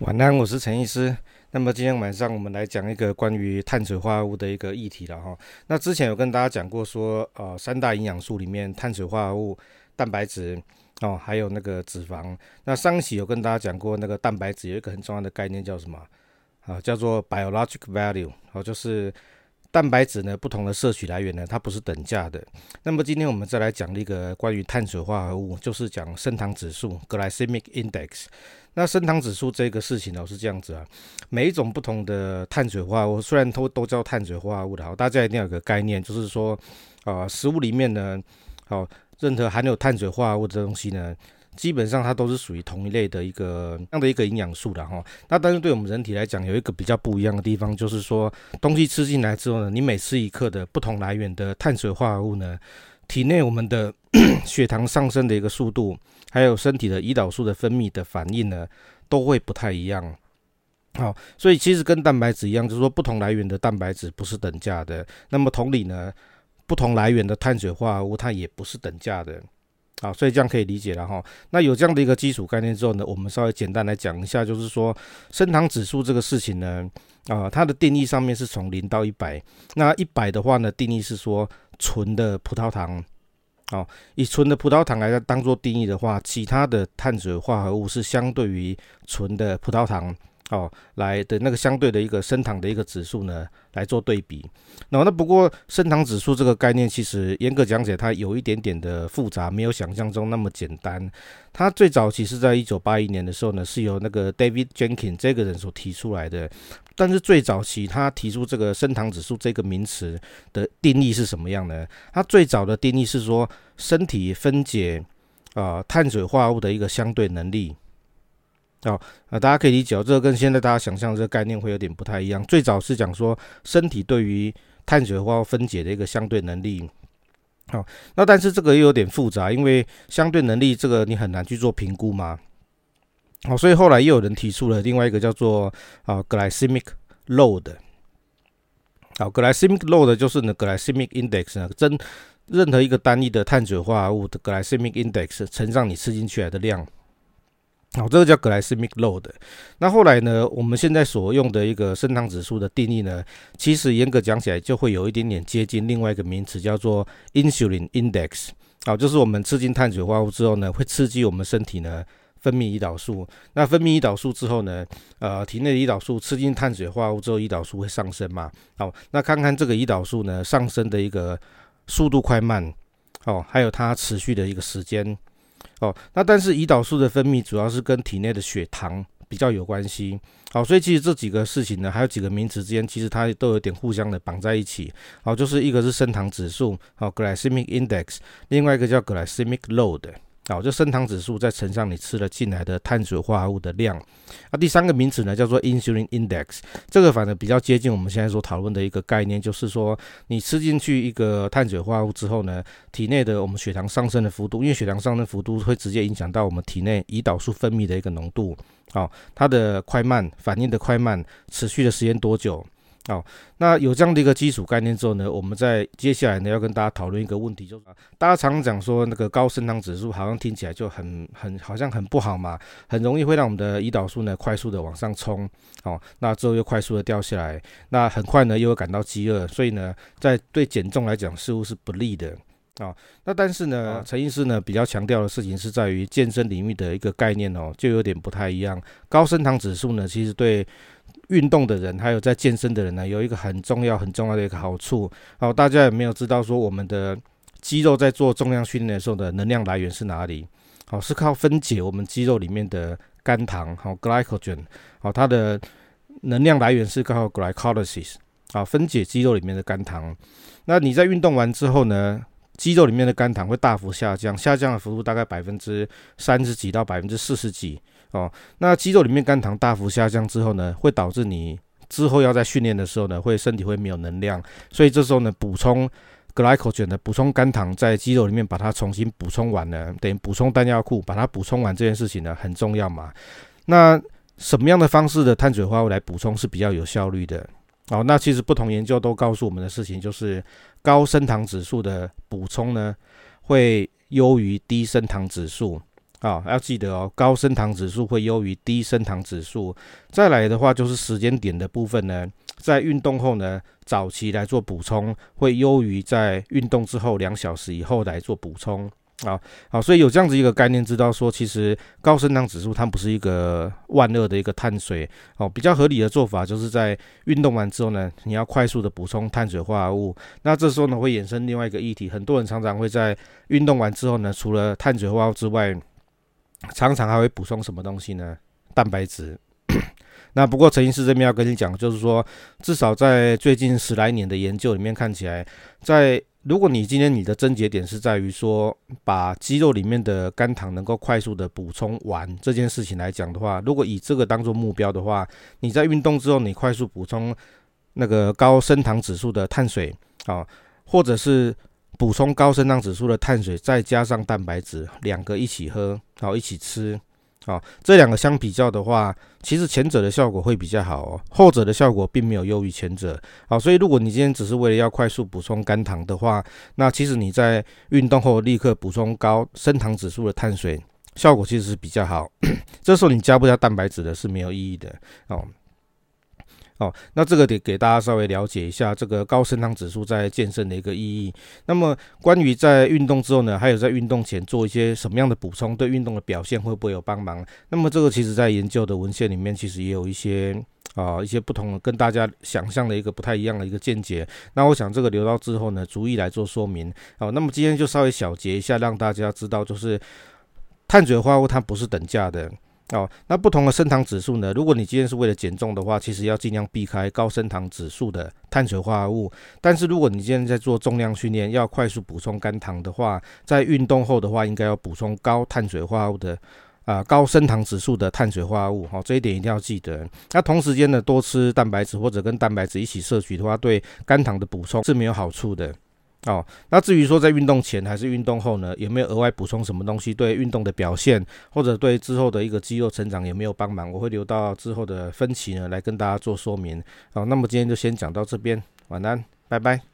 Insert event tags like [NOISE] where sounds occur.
晚安，我是陈医师。那么今天晚上我们来讲一个关于碳水化合物的一个议题了哈。那之前有跟大家讲过说，呃，三大营养素里面，碳水化合物、蛋白质哦，还有那个脂肪。那上期有跟大家讲过，那个蛋白质有一个很重要的概念叫什么？啊，叫做 biologic value，哦，就是。蛋白质呢，不同的摄取来源呢，它不是等价的。那么今天我们再来讲一个关于碳水化合物，就是讲升糖指数 （glycemic index）。那升糖指数这个事情呢，是这样子啊，每一种不同的碳水化合物，虽然都都叫碳水化合物的，好，大家一定要有个概念，就是说，啊，食物里面呢，好，任何含有碳水化合物的东西呢。基本上它都是属于同一类的一个这样的一个营养素的哈。那但是对我们人体来讲，有一个比较不一样的地方，就是说东西吃进来之后呢，你每吃一克的不同来源的碳水化合物呢，体内我们的 [COUGHS] 血糖上升的一个速度，还有身体的胰岛素的分泌的反应呢，都会不太一样。好，所以其实跟蛋白质一样，就是说不同来源的蛋白质不是等价的。那么同理呢，不同来源的碳水化合物它也不是等价的。啊，所以这样可以理解了哈。那有这样的一个基础概念之后呢，我们稍微简单来讲一下，就是说升糖指数这个事情呢，啊，它的定义上面是从零到一百。那一百的话呢，定义是说纯的葡萄糖。哦，以纯的葡萄糖来当做定义的话，其他的碳水化合物是相对于纯的葡萄糖。哦，来的那个相对的一个升糖的一个指数呢，来做对比。那那不过升糖指数这个概念，其实严格讲起来，它有一点点的复杂，没有想象中那么简单。它最早其实在一九八一年的时候呢，是由那个 David Jenkins 这个人所提出来的。但是最早期他提出这个升糖指数这个名词的定义是什么样呢？他最早的定义是说，身体分解啊、碳水化合物的一个相对能力。哦，啊，大家可以理解，这个跟现在大家想象这个概念会有点不太一样。最早是讲说身体对于碳水化合物分解的一个相对能力。好，那但是这个又有点复杂，因为相对能力这个你很难去做评估嘛。好，所以后来又有人提出了另外一个叫做啊 glycemic load。好，glycemic load 就是呢 glycemic index 呢，真任何一个单一的碳水化合物的 glycemic index 乘上你吃进去来的量。好，这个叫 glycemic load。那后来呢，我们现在所用的一个升糖指数的定义呢，其实严格讲起来就会有一点点接近另外一个名词，叫做 insulin index。好，就是我们吃进碳水化合物之后呢，会刺激我们身体呢分泌胰岛素。那分泌胰岛素之后呢，呃，体内的胰岛素吃进碳水化合物之后，胰岛素会上升嘛？好，那看看这个胰岛素呢上升的一个速度快慢，哦，还有它持续的一个时间。哦，那但是胰岛素的分泌主要是跟体内的血糖比较有关系。好，所以其实这几个事情呢，还有几个名词之间，其实它都有点互相的绑在一起。好，就是一个是升糖指数，好，glycemic index，另外一个叫 glycemic load。好，就升糖指数再乘上你吃了进来的碳水化合物的量。那第三个名词呢，叫做 insulin index，这个反而比较接近我们现在所讨论的一个概念，就是说你吃进去一个碳水化合物之后呢，体内的我们血糖上升的幅度，因为血糖上升幅度会直接影响到我们体内胰岛素分泌的一个浓度。好，它的快慢，反应的快慢，持续的时间多久？好，那有这样的一个基础概念之后呢，我们在接下来呢要跟大家讨论一个问题，就是大家常常讲说那个高升糖指数好像听起来就很很好像很不好嘛，很容易会让我们的胰岛素呢快速的往上冲，哦，那之后又快速的掉下来，那很快呢又会感到饥饿，所以呢在对减重来讲似乎是不利的啊。那但是呢，陈医师呢比较强调的事情是在于健身领域的一个概念哦，就有点不太一样。高升糖指数呢其实对运动的人，还有在健身的人呢，有一个很重要、很重要的一个好处。好，大家有没有知道说，我们的肌肉在做重量训练的时候的能量来源是哪里？好，是靠分解我们肌肉里面的肝糖，好，glycogen。好，它的能量来源是靠 glycolysis。好，分解肌肉里面的肝糖。那你在运动完之后呢，肌肉里面的肝糖会大幅下降，下降的幅度大概百分之三十几到百分之四十几。哦，那肌肉里面肝糖大幅下降之后呢，会导致你之后要在训练的时候呢，会身体会没有能量，所以这时候呢，补充 glycogen 的补充肝糖在肌肉里面把它重新补充完呢，等于补充弹药库，把它补充完这件事情呢很重要嘛。那什么样的方式的碳水化合物来补充是比较有效率的？哦，那其实不同研究都告诉我们的事情就是高升糖指数的补充呢，会优于低升糖指数。啊，要记得哦，高升糖指数会优于低升糖指数。再来的话就是时间点的部分呢，在运动后呢，早期来做补充会优于在运动之后两小时以后来做补充。啊，好，所以有这样子一个概念，知道说其实高升糖指数它不是一个万恶的一个碳水哦，比较合理的做法就是在运动完之后呢，你要快速的补充碳水化合物。那这时候呢，会衍生另外一个议题，很多人常常会在运动完之后呢，除了碳水化合物之外，常常还会补充什么东西呢？蛋白质。那不过陈医师这边要跟你讲，就是说，至少在最近十来年的研究里面看起来，在如果你今天你的症结点是在于说，把肌肉里面的肝糖能够快速的补充完这件事情来讲的话，如果以这个当做目标的话，你在运动之后你快速补充那个高升糖指数的碳水啊，或者是。补充高升糖指数的碳水，再加上蛋白质，两个一起喝，好一起吃，好这两个相比较的话，其实前者的效果会比较好哦，后者的效果并没有优于前者。好，所以如果你今天只是为了要快速补充肝糖的话，那其实你在运动后立刻补充高升糖指数的碳水，效果其实是比较好。[COUGHS] 这时候你加不加蛋白质的是没有意义的哦。哦，那这个得给大家稍微了解一下这个高升糖指数在健身的一个意义。那么关于在运动之后呢，还有在运动前做一些什么样的补充，对运动的表现会不会有帮忙？那么这个其实在研究的文献里面，其实也有一些啊、一些不同的，跟大家想象的一个不太一样的一个见解。那我想这个留到之后呢，逐一来做说明。好，那么今天就稍微小结一下，让大家知道，就是碳水化合物它不是等价的。哦，那不同的升糖指数呢？如果你今天是为了减重的话，其实要尽量避开高升糖指数的碳水化合物。但是如果你今天在做重量训练，要快速补充肝糖的话，在运动后的话，应该要补充高碳水化合物的啊、高升糖指数的碳水化合物。哦，这一点一定要记得。那同时间呢，多吃蛋白质或者跟蛋白质一起摄取的话，对肝糖的补充是没有好处的。哦，那至于说在运动前还是运动后呢，有没有额外补充什么东西，对运动的表现或者对之后的一个肌肉成长有没有帮忙？我会留到之后的分期呢来跟大家做说明。好，那么今天就先讲到这边，晚安，拜拜。